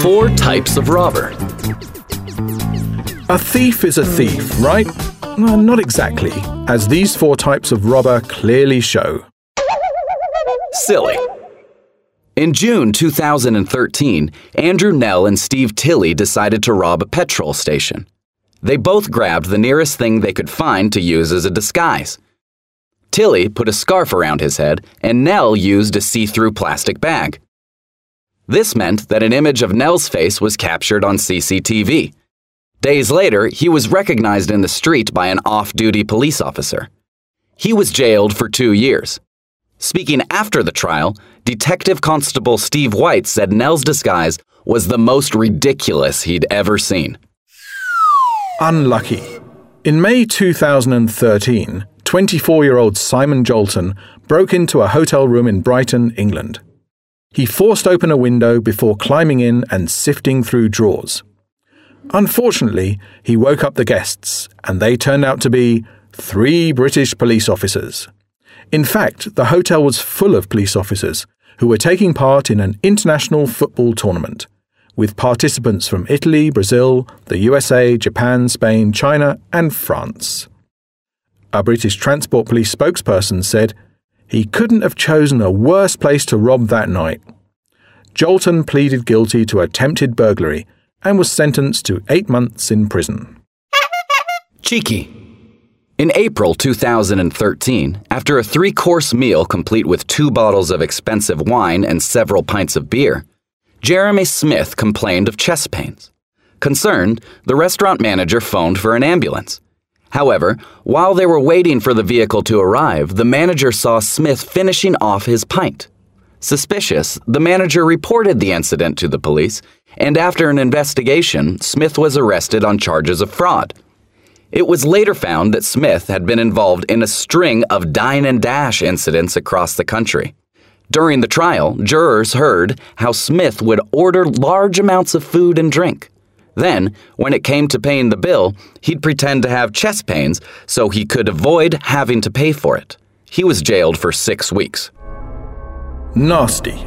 Four types of robber. A thief is a thief, right? Well, not exactly, as these four types of robber clearly show. Silly. In June 2013, Andrew Nell and Steve Tilley decided to rob a petrol station. They both grabbed the nearest thing they could find to use as a disguise. Tilly put a scarf around his head, and Nell used a see through plastic bag. This meant that an image of Nell's face was captured on CCTV. Days later, he was recognized in the street by an off duty police officer. He was jailed for two years. Speaking after the trial, Detective Constable Steve White said Nell's disguise was the most ridiculous he'd ever seen. Unlucky. In May 2013, 24 year old Simon Jolton broke into a hotel room in Brighton, England. He forced open a window before climbing in and sifting through drawers. Unfortunately, he woke up the guests, and they turned out to be three British police officers. In fact, the hotel was full of police officers who were taking part in an international football tournament, with participants from Italy, Brazil, the USA, Japan, Spain, China, and France. A British Transport Police spokesperson said he couldn't have chosen a worse place to rob that night. Jolton pleaded guilty to attempted burglary and was sentenced to eight months in prison. Cheeky. In April 2013, after a three course meal complete with two bottles of expensive wine and several pints of beer, Jeremy Smith complained of chest pains. Concerned, the restaurant manager phoned for an ambulance. However, while they were waiting for the vehicle to arrive, the manager saw Smith finishing off his pint. Suspicious, the manager reported the incident to the police, and after an investigation, Smith was arrested on charges of fraud. It was later found that Smith had been involved in a string of dine and dash incidents across the country. During the trial, jurors heard how Smith would order large amounts of food and drink. Then, when it came to paying the bill, he'd pretend to have chest pains so he could avoid having to pay for it. He was jailed for six weeks. Nasty.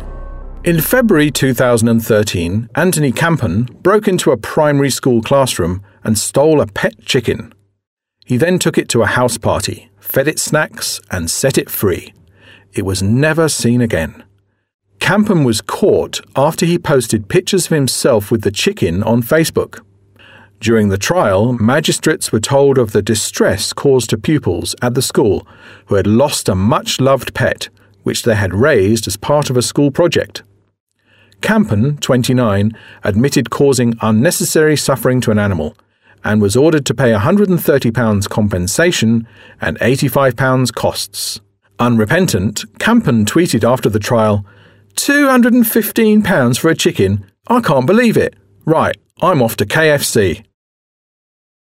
In February 2013, Anthony Campen broke into a primary school classroom and stole a pet chicken. He then took it to a house party, fed it snacks, and set it free. It was never seen again. Campen was caught after he posted pictures of himself with the chicken on Facebook. During the trial, magistrates were told of the distress caused to pupils at the school who had lost a much loved pet which they had raised as part of a school project. Campen, 29, admitted causing unnecessary suffering to an animal and was ordered to pay £130 compensation and £85 costs. Unrepentant, Campen tweeted after the trial, £215 for a chicken? I can't believe it. Right, I'm off to KFC.